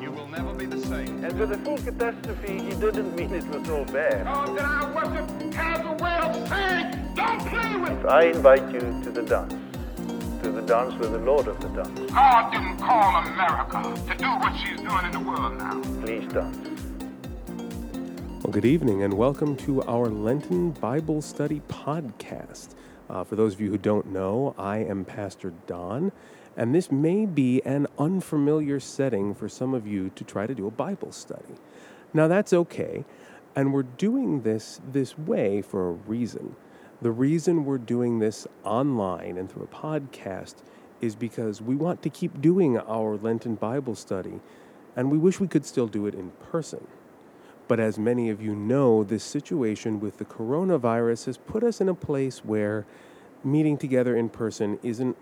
You will never be the same. And with the full catastrophe, he didn't mean it was all bad. Oh, that I worship has a way of saying, don't play with I invite you to the dance. To the dance with the Lord of the dance. God didn't call America to do what she's doing in the world now. Please dance. Well, good evening and welcome to our Lenten Bible Study podcast. Uh, for those of you who don't know, I am Pastor Don, and this may be an unfamiliar setting for some of you to try to do a Bible study. Now, that's okay, and we're doing this this way for a reason. The reason we're doing this online and through a podcast is because we want to keep doing our Lenten Bible study, and we wish we could still do it in person. But as many of you know, this situation with the coronavirus has put us in a place where meeting together in person isn't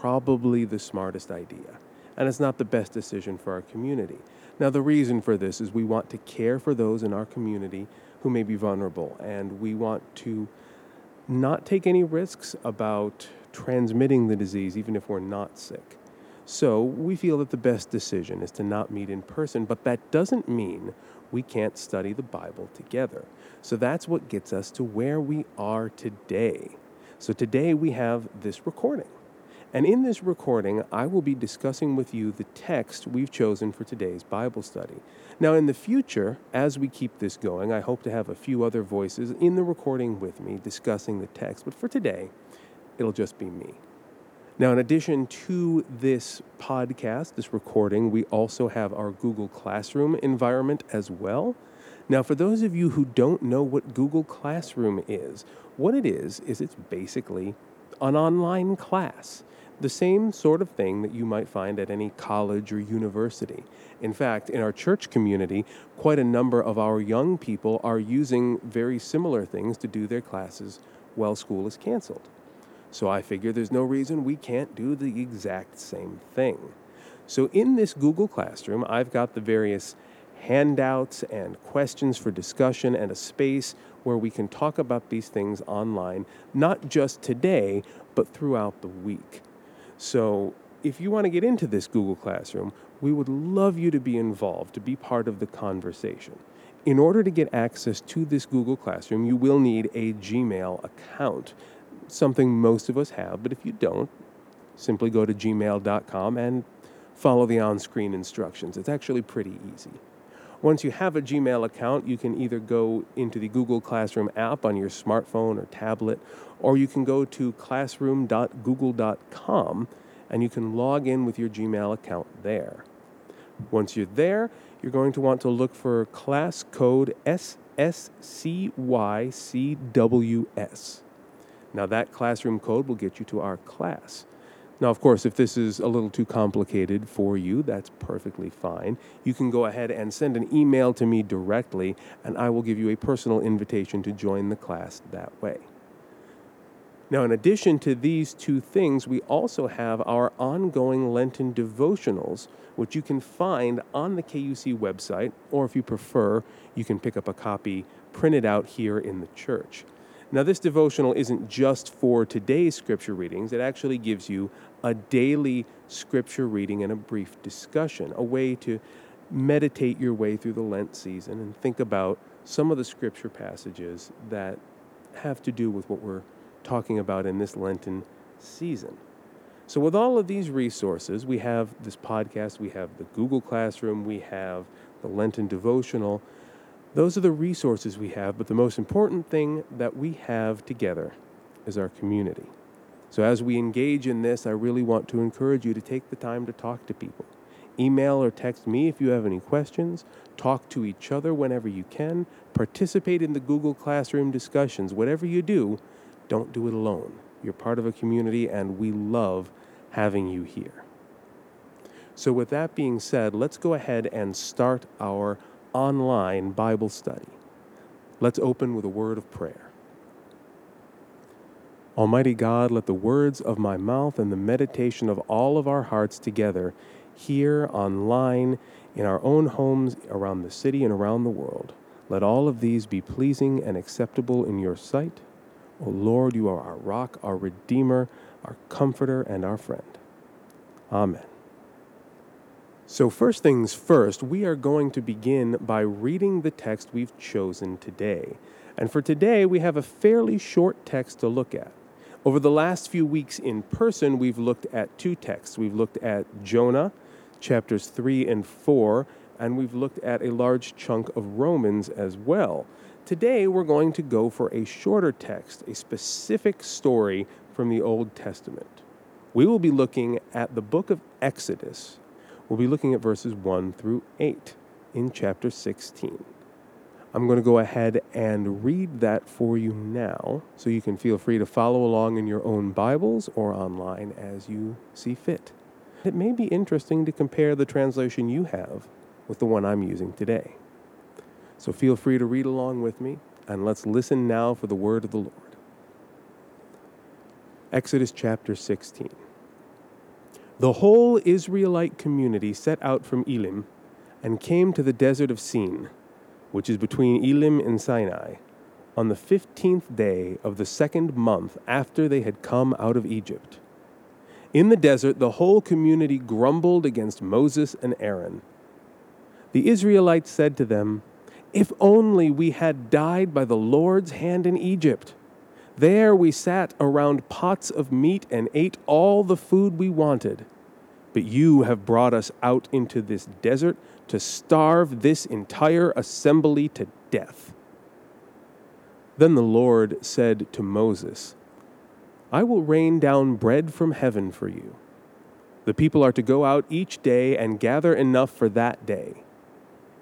probably the smartest idea. And it's not the best decision for our community. Now, the reason for this is we want to care for those in our community who may be vulnerable, and we want to not take any risks about transmitting the disease, even if we're not sick. So we feel that the best decision is to not meet in person, but that doesn't mean we can't study the Bible together. So that's what gets us to where we are today. So today we have this recording. And in this recording, I will be discussing with you the text we've chosen for today's Bible study. Now, in the future, as we keep this going, I hope to have a few other voices in the recording with me discussing the text, but for today, it'll just be me. Now, in addition to this podcast, this recording, we also have our Google Classroom environment as well. Now, for those of you who don't know what Google Classroom is, what it is, is it's basically an online class, the same sort of thing that you might find at any college or university. In fact, in our church community, quite a number of our young people are using very similar things to do their classes while school is canceled. So I figure there's no reason we can't do the exact same thing. So in this Google Classroom, I've got the various handouts and questions for discussion and a space where we can talk about these things online, not just today, but throughout the week. So if you want to get into this Google Classroom, we would love you to be involved, to be part of the conversation. In order to get access to this Google Classroom, you will need a Gmail account, something most of us have, but if you don't, simply go to gmail.com and follow the on screen instructions. It's actually pretty easy. Once you have a Gmail account, you can either go into the Google Classroom app on your smartphone or tablet, or you can go to classroom.google.com and you can log in with your Gmail account there. Once you're there, you're going to want to look for class code SSCYCWS. Now, that classroom code will get you to our class. Now, of course, if this is a little too complicated for you, that's perfectly fine. You can go ahead and send an email to me directly, and I will give you a personal invitation to join the class that way. Now, in addition to these two things, we also have our ongoing Lenten devotionals, which you can find on the KUC website, or if you prefer, you can pick up a copy printed out here in the church. Now, this devotional isn't just for today's scripture readings, it actually gives you a daily scripture reading and a brief discussion, a way to meditate your way through the Lent season and think about some of the scripture passages that have to do with what we're talking about in this Lenten season. So, with all of these resources, we have this podcast, we have the Google Classroom, we have the Lenten devotional. Those are the resources we have, but the most important thing that we have together is our community. So, as we engage in this, I really want to encourage you to take the time to talk to people. Email or text me if you have any questions. Talk to each other whenever you can. Participate in the Google Classroom discussions. Whatever you do, don't do it alone. You're part of a community, and we love having you here. So, with that being said, let's go ahead and start our online Bible study. Let's open with a word of prayer. Almighty God, let the words of my mouth and the meditation of all of our hearts together, here, online, in our own homes, around the city, and around the world, let all of these be pleasing and acceptable in your sight. O Lord, you are our rock, our redeemer, our comforter, and our friend. Amen. So, first things first, we are going to begin by reading the text we've chosen today. And for today, we have a fairly short text to look at. Over the last few weeks in person, we've looked at two texts. We've looked at Jonah, chapters 3 and 4, and we've looked at a large chunk of Romans as well. Today, we're going to go for a shorter text, a specific story from the Old Testament. We will be looking at the book of Exodus. We'll be looking at verses 1 through 8 in chapter 16. I'm going to go ahead and read that for you now, so you can feel free to follow along in your own Bibles or online as you see fit. It may be interesting to compare the translation you have with the one I'm using today. So feel free to read along with me, and let's listen now for the word of the Lord. Exodus chapter 16. The whole Israelite community set out from Elim and came to the desert of Sin which is between Elim and Sinai, on the fifteenth day of the second month after they had come out of Egypt. In the desert, the whole community grumbled against Moses and Aaron. The Israelites said to them, If only we had died by the Lord's hand in Egypt. There we sat around pots of meat and ate all the food we wanted. But you have brought us out into this desert to starve this entire assembly to death. Then the Lord said to Moses, I will rain down bread from heaven for you. The people are to go out each day and gather enough for that day.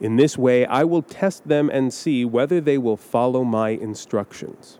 In this way, I will test them and see whether they will follow my instructions.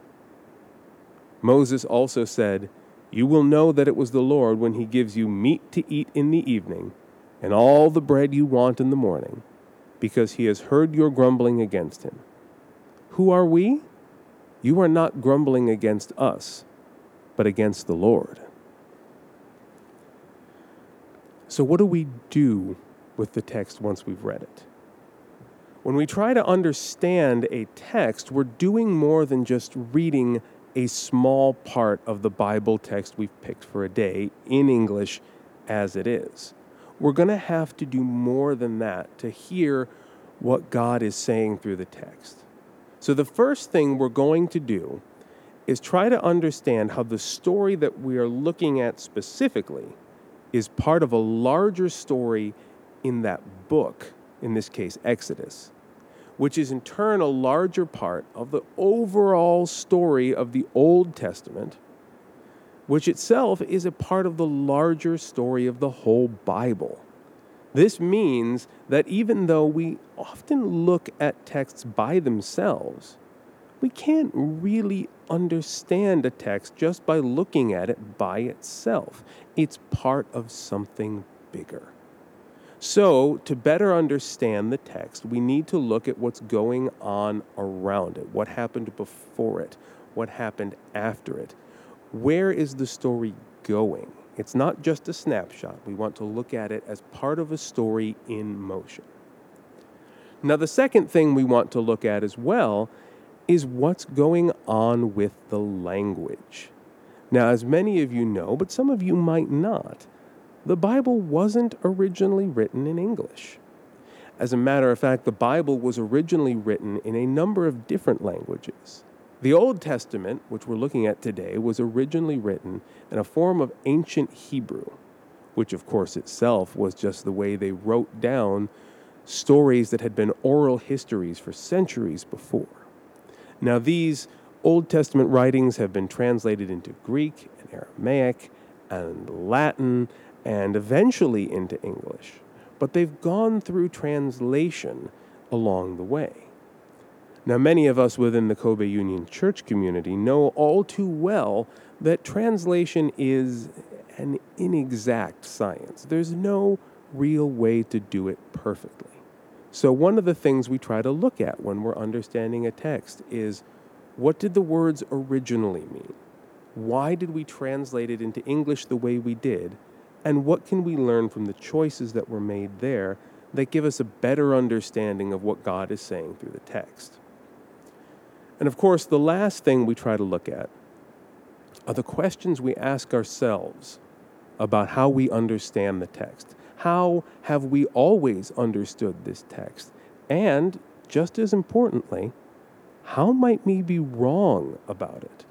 Moses also said, you will know that it was the Lord when he gives you meat to eat in the evening and all the bread you want in the morning, because he has heard your grumbling against him. Who are we? You are not grumbling against us, but against the Lord. So, what do we do with the text once we've read it? When we try to understand a text, we're doing more than just reading a small part of the Bible text we've picked for a day in English as it is. We're going to have to do more than that to hear what God is saying through the text. So, the first thing we're going to do is try to understand how the story that we are looking at specifically is part of a larger story in that book, in this case, Exodus which is in turn a larger part of the overall story of the Old Testament, which itself is a part of the larger story of the whole Bible. This means that even though we often look at texts by themselves, we can't really understand a text just by looking at it by itself. It's part of something bigger. So, to better understand the text, we need to look at what's going on around it. What happened before it? What happened after it? Where is the story going? It's not just a snapshot. We want to look at it as part of a story in motion. Now, the second thing we want to look at as well is what's going on with the language. Now, as many of you know, but some of you might not, the Bible wasn't originally written in English. As a matter of fact, the Bible was originally written in a number of different languages. The Old Testament, which we're looking at today, was originally written in a form of ancient Hebrew, which, of course, itself was just the way they wrote down stories that had been oral histories for centuries before. Now, these Old Testament writings have been translated into Greek and Aramaic and Latin and eventually into English, but they've gone through translation along the way. Now, many of us within the Kobe Union Church community know all too well that translation is an inexact science. There's no real way to do it perfectly. So, one of the things we try to look at when we're understanding a text is what did the words originally mean? Why did we translate it into English the way we did? And what can we learn from the choices that were made there that give us a better understanding of what God is saying through the text? And of course, the last thing we try to look at are the questions we ask ourselves about how we understand the text. How have we always understood this text? And just as importantly, how might we be wrong about it?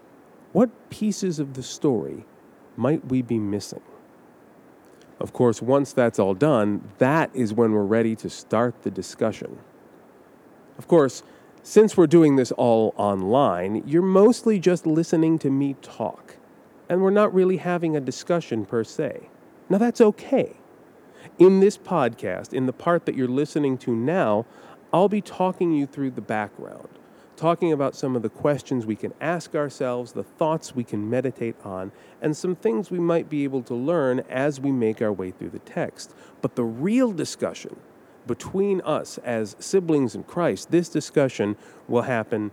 What pieces of the story might we be missing? Of course, once that's all done, that is when we're ready to start the discussion. Of course, since we're doing this all online, you're mostly just listening to me talk, and we're not really having a discussion per se. Now, that's okay. In this podcast, in the part that you're listening to now, I'll be talking you through the background, talking about some of the questions we can ask ourselves, the thoughts we can meditate on, and some things we might be able to learn as we make our way through the text. But the real discussion, between us as siblings in Christ, this discussion will happen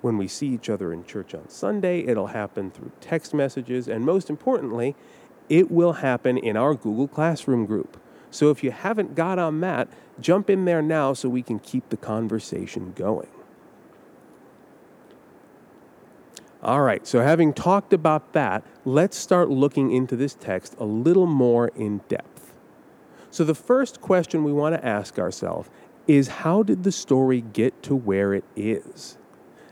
when we see each other in church on Sunday. It'll happen through text messages. And most importantly, it will happen in our Google Classroom group. So if you haven't got on that, jump in there now so we can keep the conversation going. All right, so having talked about that, let's start looking into this text a little more in depth. So, the first question we want to ask ourselves is how did the story get to where it is?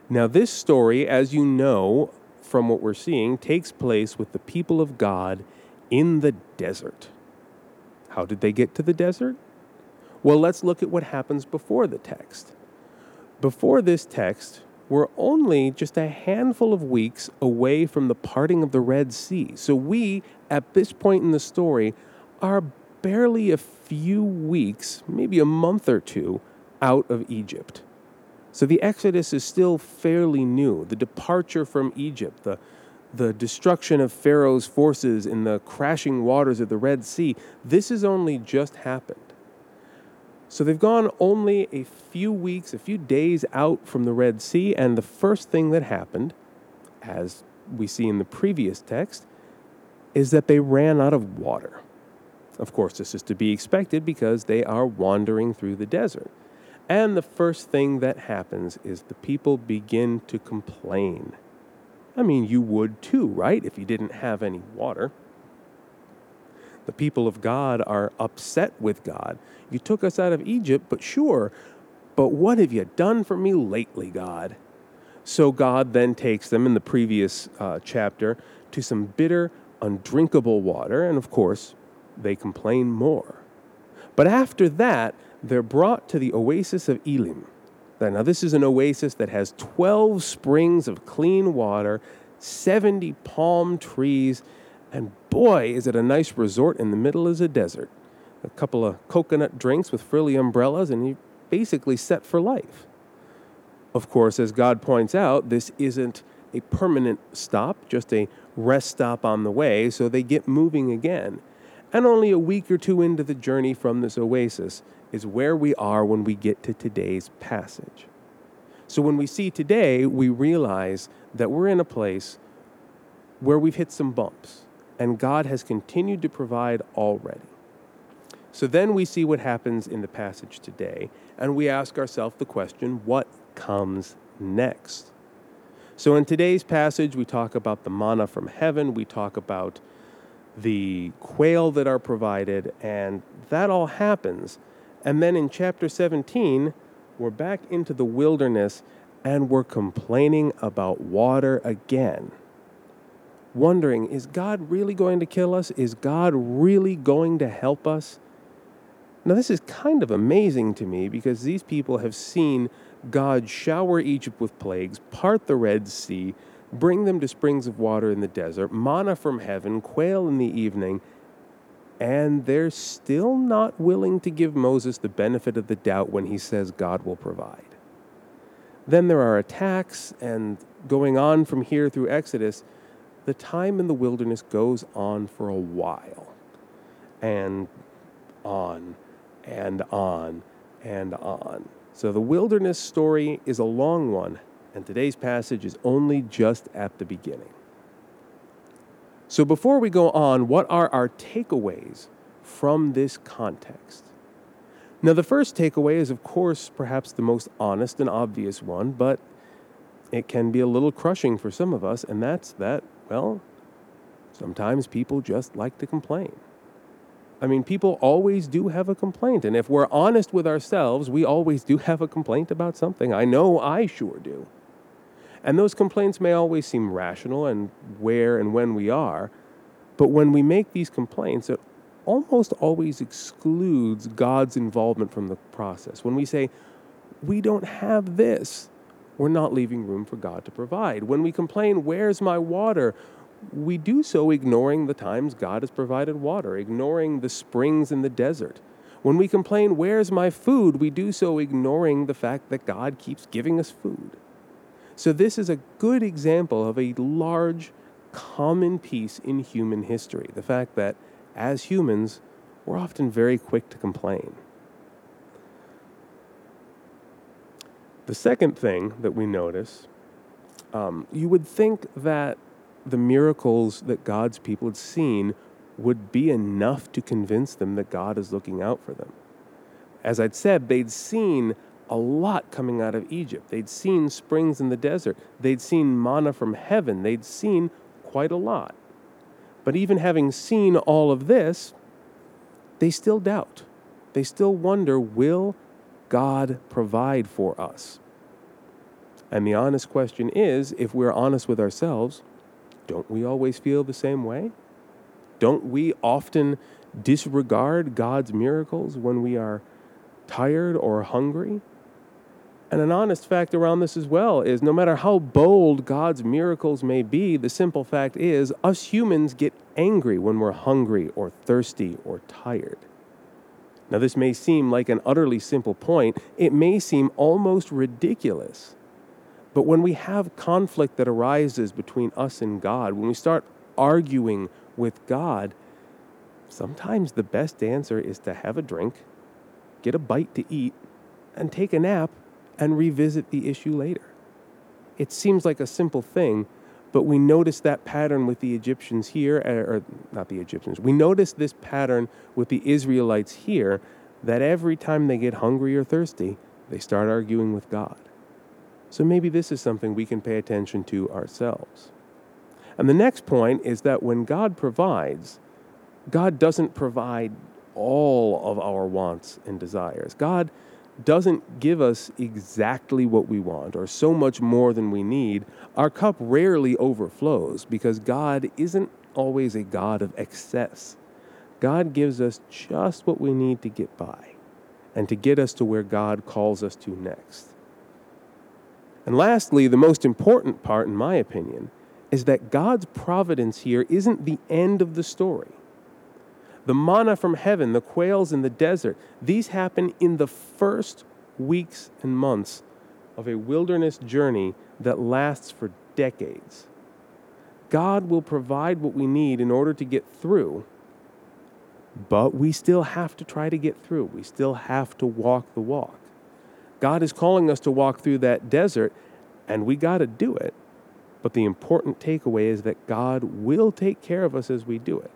Now, this story, as you know from what we're seeing, takes place with the people of God in the desert. How did they get to the desert? Well, let's look at what happens before the text. Before this text, we're only just a handful of weeks away from the parting of the Red Sea. So we, at this point in the story, are barely a few weeks, maybe a month or two, out of Egypt. So the Exodus is still fairly new. The departure from Egypt, the, the destruction of Pharaoh's forces in the crashing waters of the Red Sea, this has only just happened. So they've gone only a few weeks, a few days out from the Red Sea, and the first thing that happened, as we see in the previous text, is that they ran out of water. Of course, this is to be expected because they are wandering through the desert. And the first thing that happens is the people begin to complain. I mean, you would too, right, if you didn't have any water. The people of God are upset with God. You took us out of Egypt, but sure, but what have you done for me lately, God? So God then takes them in the previous uh, chapter to some bitter, undrinkable water, and of course, they complain more. But after that, they're brought to the oasis of Elim. Now, this is an oasis that has 12 springs of clean water, 70 palm trees, and boy, is it a nice resort in the middle of the desert. A couple of coconut drinks with frilly umbrellas, and you're basically set for life. Of course, as God points out, this isn't a permanent stop, just a rest stop on the way, so they get moving again. And only a week or two into the journey from this oasis is where we are when we get to today's passage. So when we see today, we realize that we're in a place where we've hit some bumps and God has continued to provide already. So then we see what happens in the passage today, and we ask ourselves the question what comes next? So in today's passage, we talk about the manna from heaven, we talk about the quail that are provided, and that all happens. And then in chapter 17, we're back into the wilderness and we're complaining about water again wondering is God really going to kill us? Is God really going to help us? Now, this is kind of amazing to me because these people have seen God shower Egypt with plagues, part the Red Sea, bring them to springs of water in the desert, manna from heaven, quail in the evening, and they're still not willing to give Moses the benefit of the doubt when he says God will provide. Then there are attacks, and going on from here through Exodus, the time in the wilderness goes on for a while and on and on and on. So the wilderness story is a long one, and today's passage is only just at the beginning. So before we go on, what are our takeaways from this context? Now, the first takeaway is, of course, perhaps the most honest and obvious one, but it can be a little crushing for some of us, and that's that, well, sometimes people just like to complain. I mean, people always do have a complaint, and if we're honest with ourselves, we always do have a complaint about something. I know I sure do. And those complaints may always seem rational and where and when we are, but when we make these complaints, it almost always excludes God's involvement from the process. When we say, we don't have this, we're not leaving room for God to provide. When we complain, where's my water? We do so ignoring the times God has provided water, ignoring the springs in the desert. When we complain, where's my food? We do so ignoring the fact that God keeps giving us food. So, this is a good example of a large, common piece in human history the fact that as humans, we're often very quick to complain. The second thing that we notice, um, you would think that the miracles that God's people had seen would be enough to convince them that God is looking out for them. As I'd said, they'd seen a lot coming out of Egypt. They'd seen springs in the desert. They'd seen manna from heaven. They'd seen quite a lot. But even having seen all of this, they still doubt. They still wonder will God provide for us? And the honest question is if we're honest with ourselves, don't we always feel the same way? Don't we often disregard God's miracles when we are tired or hungry? And an honest fact around this as well is no matter how bold God's miracles may be, the simple fact is us humans get angry when we're hungry or thirsty or tired. Now, this may seem like an utterly simple point, it may seem almost ridiculous. But when we have conflict that arises between us and God, when we start arguing with God, sometimes the best answer is to have a drink, get a bite to eat, and take a nap and revisit the issue later. It seems like a simple thing, but we notice that pattern with the Egyptians here, eh, or not the Egyptians, we notice this pattern with the Israelites here that every time they get hungry or thirsty, they start arguing with God. So maybe this is something we can pay attention to ourselves. And the next point is that when God provides, God doesn't provide all of our wants and desires. God doesn't give us exactly what we want or so much more than we need, our cup rarely overflows because God isn't always a God of excess. God gives us just what we need to get by and to get us to where God calls us to next. And lastly, the most important part, in my opinion, is that God's providence here isn't the end of the story the manna from heaven, the quails in the desert, these happen in the first weeks and months of a wilderness journey that lasts for decades. God will provide what we need in order to get through, but we still have to try to get through. We still have to walk the walk. God is calling us to walk through that desert, and we got to do it. But the important takeaway is that God will take care of us as we do it.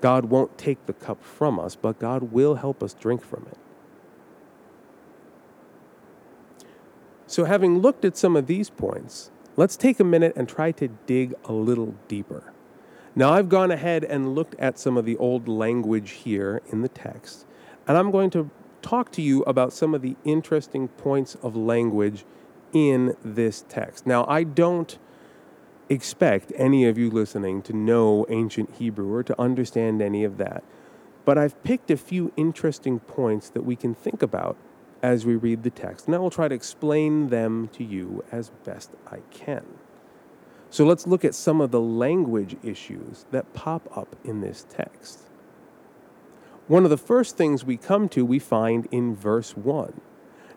God won't take the cup from us, but God will help us drink from it. So, having looked at some of these points, let's take a minute and try to dig a little deeper. Now, I've gone ahead and looked at some of the old language here in the text, and I'm going to talk to you about some of the interesting points of language in this text. Now, I don't expect any of you listening to know ancient Hebrew or to understand any of that. But I've picked a few interesting points that we can think about as we read the text, and I will try to explain them to you as best I can. So let's look at some of the language issues that pop up in this text. One of the first things we come to, we find in verse 1.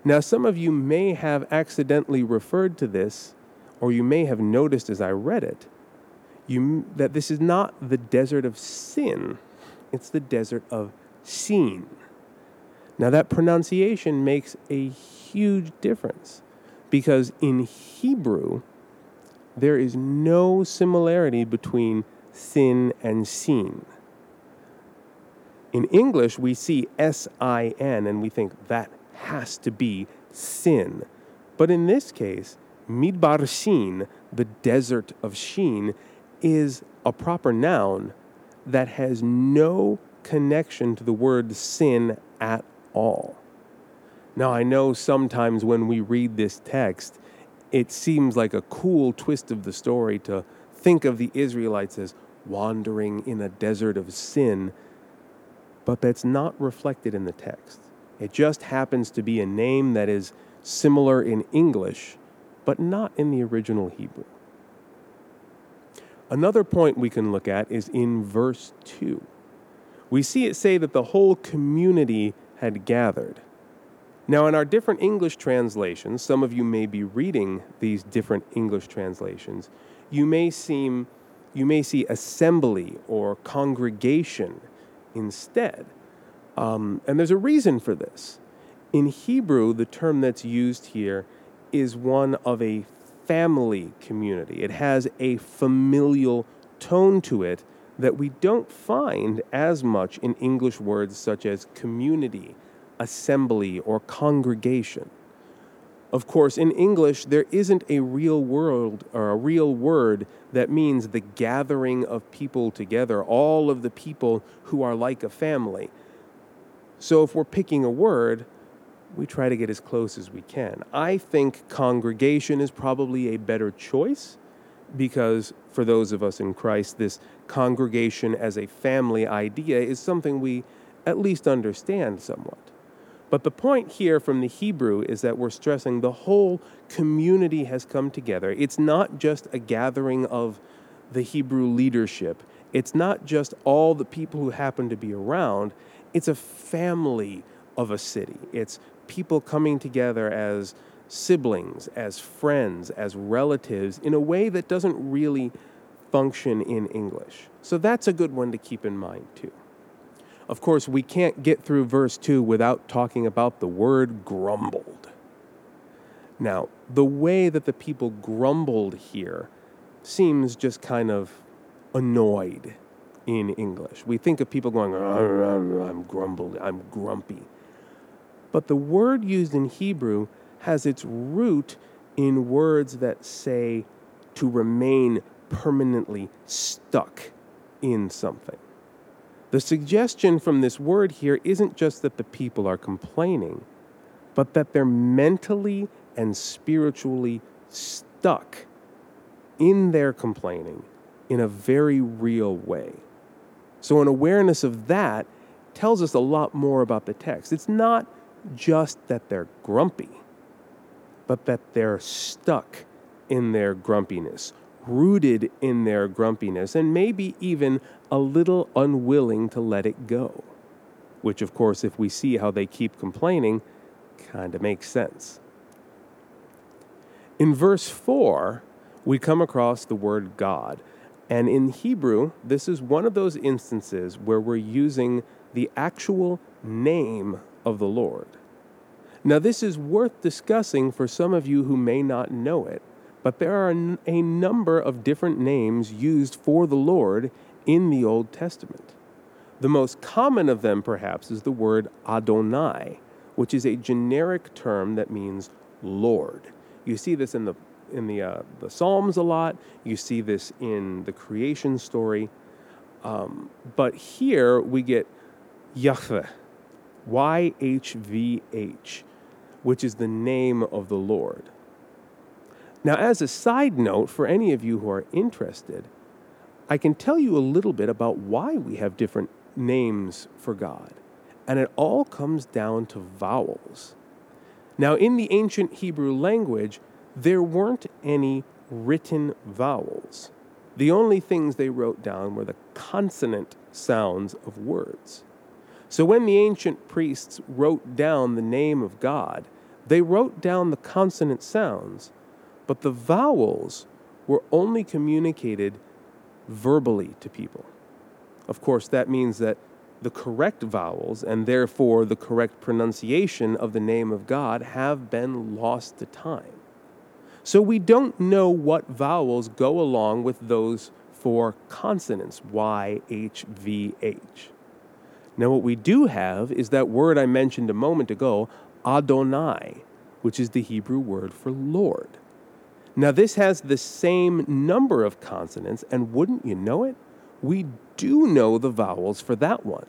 Now, some of you may have accidentally referred to this or you may have noticed as I read it, you, that this is not the desert of sin, it's the desert of Sin. Now, that pronunciation makes a huge difference because in Hebrew, there is no similarity between sin and sin. In English, we see S I N and we think that has to be sin. But in this case, Midbar Shin, the desert of Shin, is a proper noun that has no connection to the word sin at all. Now, I know sometimes when we read this text, it seems like a cool twist of the story to think of the Israelites as wandering in a desert of sin, but that's not reflected in the text. It just happens to be a name that is similar in English, but not in the original Hebrew. Another point we can look at is in verse 2. We see it say that the whole community had gathered. Now, in our different English translations, some of you may be reading these different English translations, you may seem you may see assembly or congregation instead. Um, and there's a reason for this. In Hebrew, the term that's used here is one of a family community. It has a familial tone to it that we don't find as much in English words such as community, assembly, or congregation. Of course, in English, there isn't a real world or a real word that means the gathering of people together, all of the people who are like a family. So if we're picking a word, we try to get as close as we can. I think congregation is probably a better choice because for those of us in Christ, this congregation as a family idea is something we at least understand somewhat. But the point here from the Hebrew is that we're stressing the whole community has come together. It's not just a gathering of the Hebrew leadership, it's not just all the people who happen to be around, it's a family of a city. It's people coming together as siblings, as friends, as relatives in a way that doesn't really function in English. So that's a good one to keep in mind too. Of course, we can't get through verse 2 without talking about the word grumbled. Now, the way that the people grumbled here seems just kind of annoyed in English. We think of people going, I'm grumbled, I'm grumpy. But the word used in Hebrew has its root in words that say to remain permanently stuck in something. The suggestion from this word here isn't just that the people are complaining, but that they're mentally and spiritually stuck in their complaining in a very real way. So, an awareness of that tells us a lot more about the text. It's not just that they're grumpy, but that they're stuck in their grumpiness, rooted in their grumpiness, and maybe even a little unwilling to let it go. Which, of course, if we see how they keep complaining, kind of makes sense. In verse 4, we come across the word God. And in Hebrew, this is one of those instances where we're using the actual name of the Lord. Now, this is worth discussing for some of you who may not know it, but there are a number of different names used for the Lord in the Old Testament. The most common of them, perhaps, is the word Adonai, which is a generic term that means Lord. You see this in the in the uh, the Psalms a lot. You see this in the creation story, um, but here we get Yahweh, Y H V H, which is the name of the Lord. Now, as a side note, for any of you who are interested, I can tell you a little bit about why we have different names for God. And it all comes down to vowels. Now, in the ancient Hebrew language, there weren't any written vowels. The only things they wrote down were the consonant sounds of words. So when the ancient priests wrote down the name of God, they wrote down the consonant sounds, but the vowels were only communicated verbally to people. Of course, that means that the correct vowels and therefore the correct pronunciation of the name of God have been lost to time. So we don't know what vowels go along with those four consonants Y, H, V, H. Now, what we do have is that word I mentioned a moment ago, Adonai, which is the Hebrew word for Lord. Now, this has the same number of consonants, and wouldn't you know it? We do know the vowels for that one.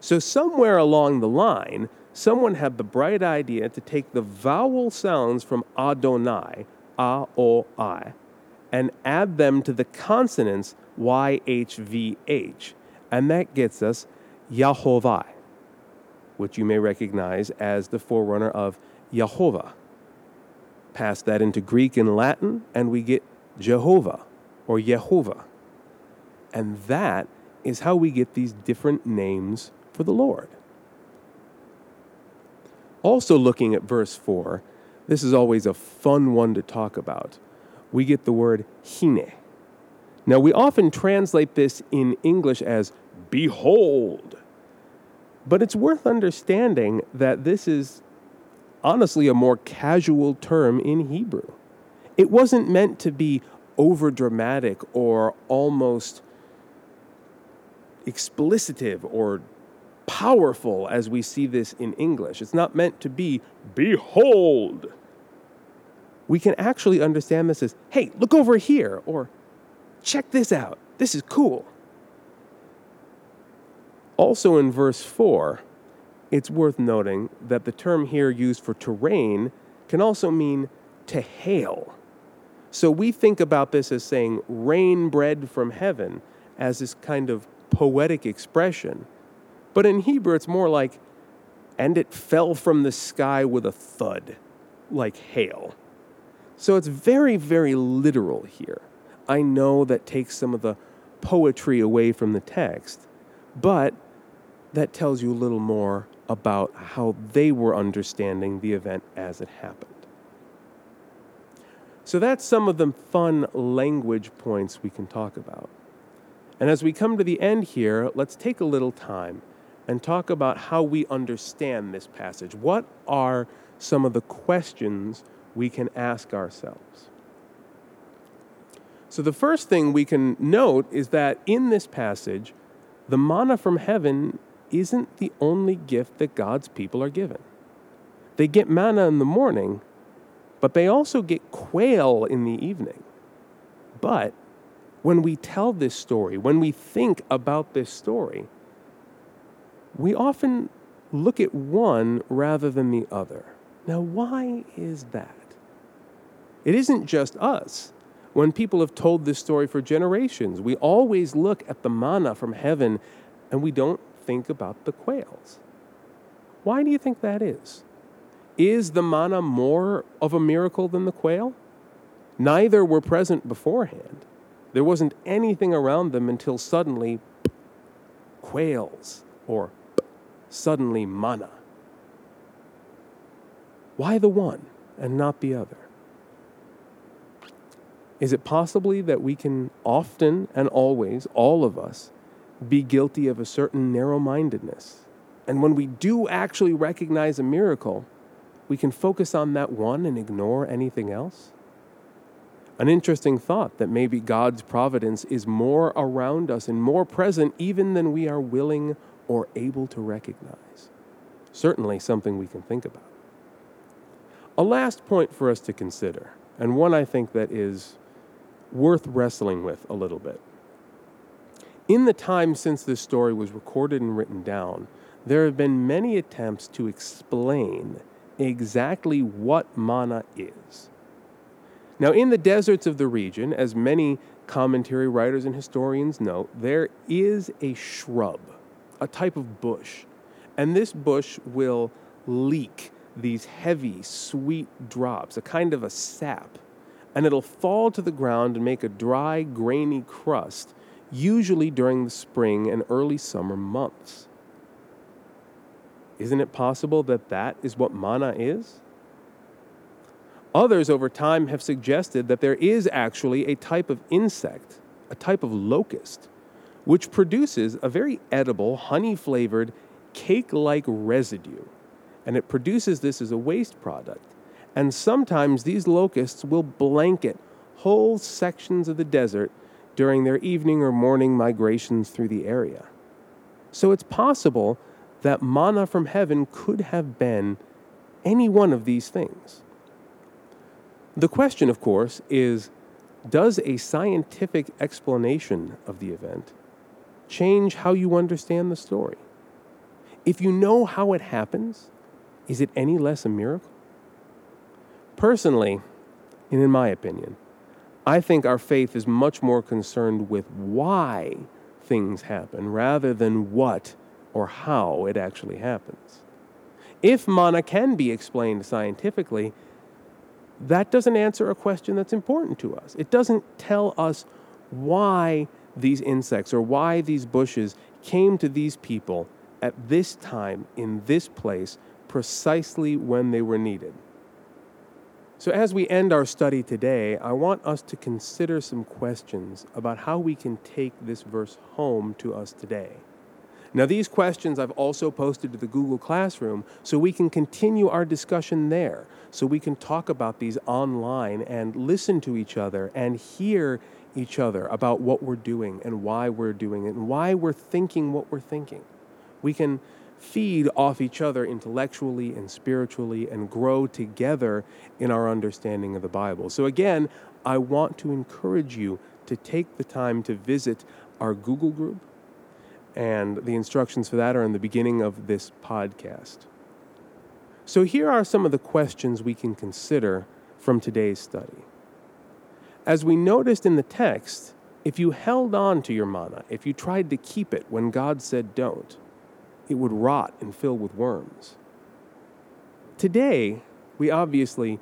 So, somewhere along the line, someone had the bright idea to take the vowel sounds from Adonai, A, O, I, and add them to the consonants Y, H, V, H. And that gets us Yahovah, which you may recognize as the forerunner of Jehovah. Pass that into Greek and Latin, and we get Jehovah or Yehovah. And that is how we get these different names for the Lord. Also, looking at verse 4, this is always a fun one to talk about. We get the word hine. Now, we often translate this in English as behold, but it's worth understanding that this is honestly a more casual term in Hebrew. It wasn't meant to be over dramatic or almost explicitive or powerful as we see this in English. It's not meant to be, behold. We can actually understand this as, hey, look over here, or check this out. This is cool. Also in verse 4, it's worth noting that the term here used for terrain can also mean to hail. So we think about this as saying rain bread from heaven as this kind of poetic expression. But in Hebrew, it's more like, and it fell from the sky with a thud, like hail. So it's very, very literal here. I know that takes some of the poetry away from the text, but that tells you a little more about how they were understanding the event as it happened. So that's some of the fun language points we can talk about. And as we come to the end here, let's take a little time and talk about how we understand this passage. What are some of the questions we can ask ourselves? So, the first thing we can note is that in this passage, the manna from heaven isn't the only gift that God's people are given. They get manna in the morning, but they also get quail in the evening. But when we tell this story, when we think about this story, we often look at one rather than the other. Now, why is that? It isn't just us. When people have told this story for generations, we always look at the manna from heaven and we don't think about the quails. Why do you think that is? Is the manna more of a miracle than the quail? Neither were present beforehand. There wasn't anything around them until suddenly quails or suddenly manna. Why the one and not the other? Is it possibly that we can often and always, all of us, be guilty of a certain narrow mindedness? And when we do actually recognize a miracle, we can focus on that one and ignore anything else? An interesting thought that maybe God's providence is more around us and more present even than we are willing or able to recognize. Certainly something we can think about. A last point for us to consider, and one I think that is worth wrestling with a little bit. In the time since this story was recorded and written down, there have been many attempts to explain exactly what manna is. Now, in the deserts of the region, as many commentary writers and historians note, there is a shrub, a type of bush, and this bush will leak these heavy, sweet drops, a kind of a sap, and it'll fall to the ground and make a dry, grainy crust, usually during the spring and early summer months. Isn't it possible that that is what manna is? Others over time have suggested that there is actually a type of insect, a type of locust, which produces a very edible, honey flavored, cake like residue. And it produces this as a waste product. And sometimes these locusts will blanket whole sections of the desert during their evening or morning migrations through the area. So it's possible that manna from heaven could have been any one of these things. The question, of course, is does a scientific explanation of the event change how you understand the story? If you know how it happens, is it any less a miracle? Personally, and in my opinion, I think our faith is much more concerned with why things happen rather than what or how it actually happens. If manna can be explained scientifically, that doesn't answer a question that's important to us. It doesn't tell us why these insects or why these bushes came to these people at this time in this place precisely when they were needed. So, as we end our study today, I want us to consider some questions about how we can take this verse home to us today. Now, these questions I've also posted to the Google Classroom so we can continue our discussion there, so we can talk about these online and listen to each other and hear each other about what we're doing and why we're doing it and why we're thinking what we're thinking. We can feed off each other intellectually and spiritually and grow together in our understanding of the Bible. So, again, I want to encourage you to take the time to visit our Google group, and the instructions for that are in the beginning of this podcast. So, here are some of the questions we can consider from today's study. As we noticed in the text, if you held on to your manna, if you tried to keep it when God said don't, it would rot and fill with worms. Today, we obviously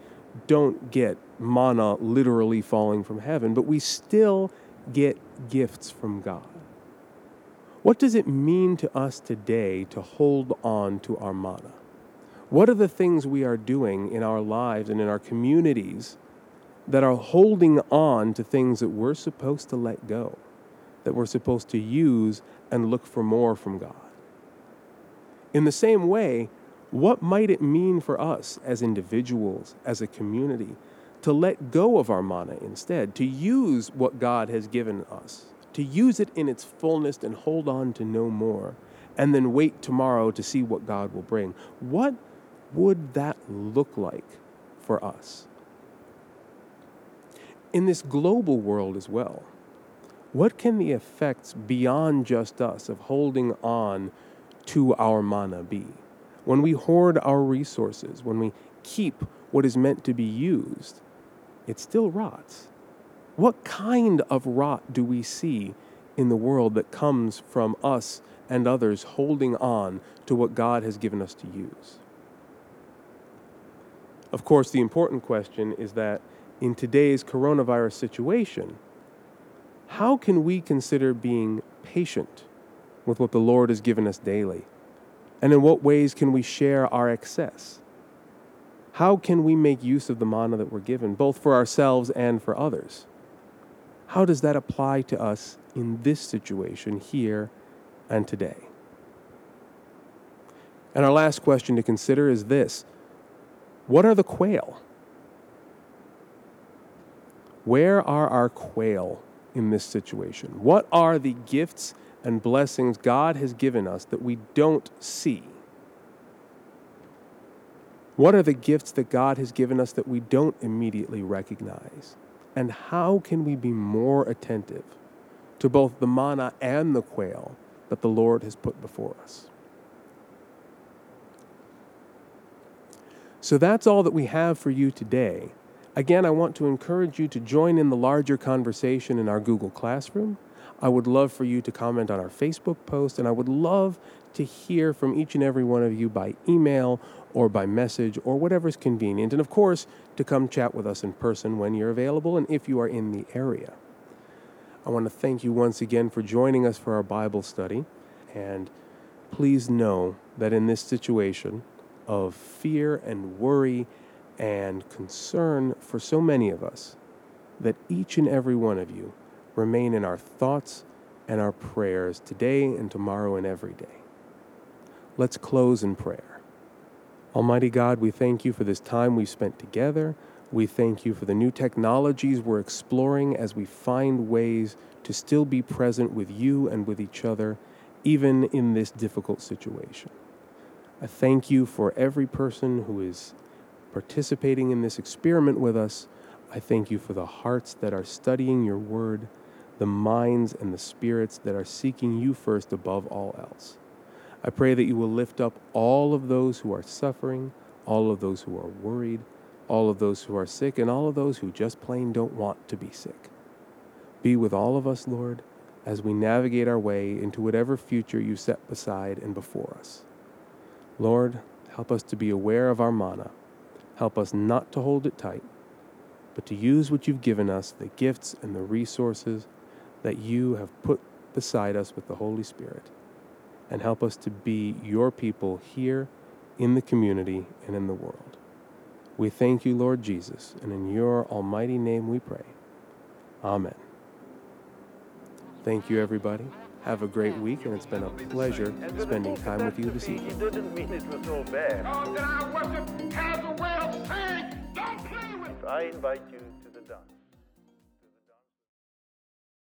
don't get manna literally falling from heaven, but we still get gifts from God. What does it mean to us today to hold on to our manna? What are the things we are doing in our lives and in our communities that are holding on to things that we're supposed to let go, that we're supposed to use and look for more from God? In the same way, what might it mean for us as individuals, as a community, to let go of our manna instead, to use what God has given us, to use it in its fullness and hold on to no more, and then wait tomorrow to see what God will bring? What would that look like for us? In this global world as well, what can the effects beyond just us of holding on to our manna be. When we hoard our resources, when we keep what is meant to be used, it still rots. What kind of rot do we see in the world that comes from us and others holding on to what God has given us to use? Of course, the important question is that in today's coronavirus situation, how can we consider being patient with what the Lord has given us daily? And in what ways can we share our excess? How can we make use of the manna that we're given, both for ourselves and for others? How does that apply to us in this situation here and today? And our last question to consider is this What are the quail? Where are our quail in this situation? What are the gifts and blessings God has given us that we don't see? What are the gifts that God has given us that we don't immediately recognize? And how can we be more attentive to both the manna and the quail that the Lord has put before us? So that's all that we have for you today. Again, I want to encourage you to join in the larger conversation in our Google Classroom. I would love for you to comment on our Facebook post, and I would love to hear from each and every one of you by email or by message or whatever's convenient. And of course, to come chat with us in person when you're available and if you are in the area. I want to thank you once again for joining us for our Bible study. And please know that in this situation of fear and worry and concern for so many of us, that each and every one of you remain in our thoughts and our prayers today and tomorrow and every day. Let's close in prayer. Almighty God, we thank you for this time we've spent together. We thank you for the new technologies we're exploring as we find ways to still be present with you and with each other, even in this difficult situation. I thank you for every person who is participating in this experiment with us. I thank you for the hearts that are studying your word, the minds and the spirits that are seeking you first above all else. I pray that you will lift up all of those who are suffering, all of those who are worried, all of those who are sick, and all of those who just plain don't want to be sick. Be with all of us, Lord, as we navigate our way into whatever future you set beside and before us. Lord, help us to be aware of our manna. Help us not to hold it tight, but to use what you've given us, the gifts and the resources that you have put beside us with the Holy Spirit, and help us to be your people here in the community and in the world. We thank you, Lord Jesus, and in your almighty name we pray. Amen. Thank you, everybody. Have a great week, and it's been a pleasure spending time with you this He evening. didn't mean it was so bad. Oh, God that I worship has a way of saying, don't play with me. I invite you to the dance.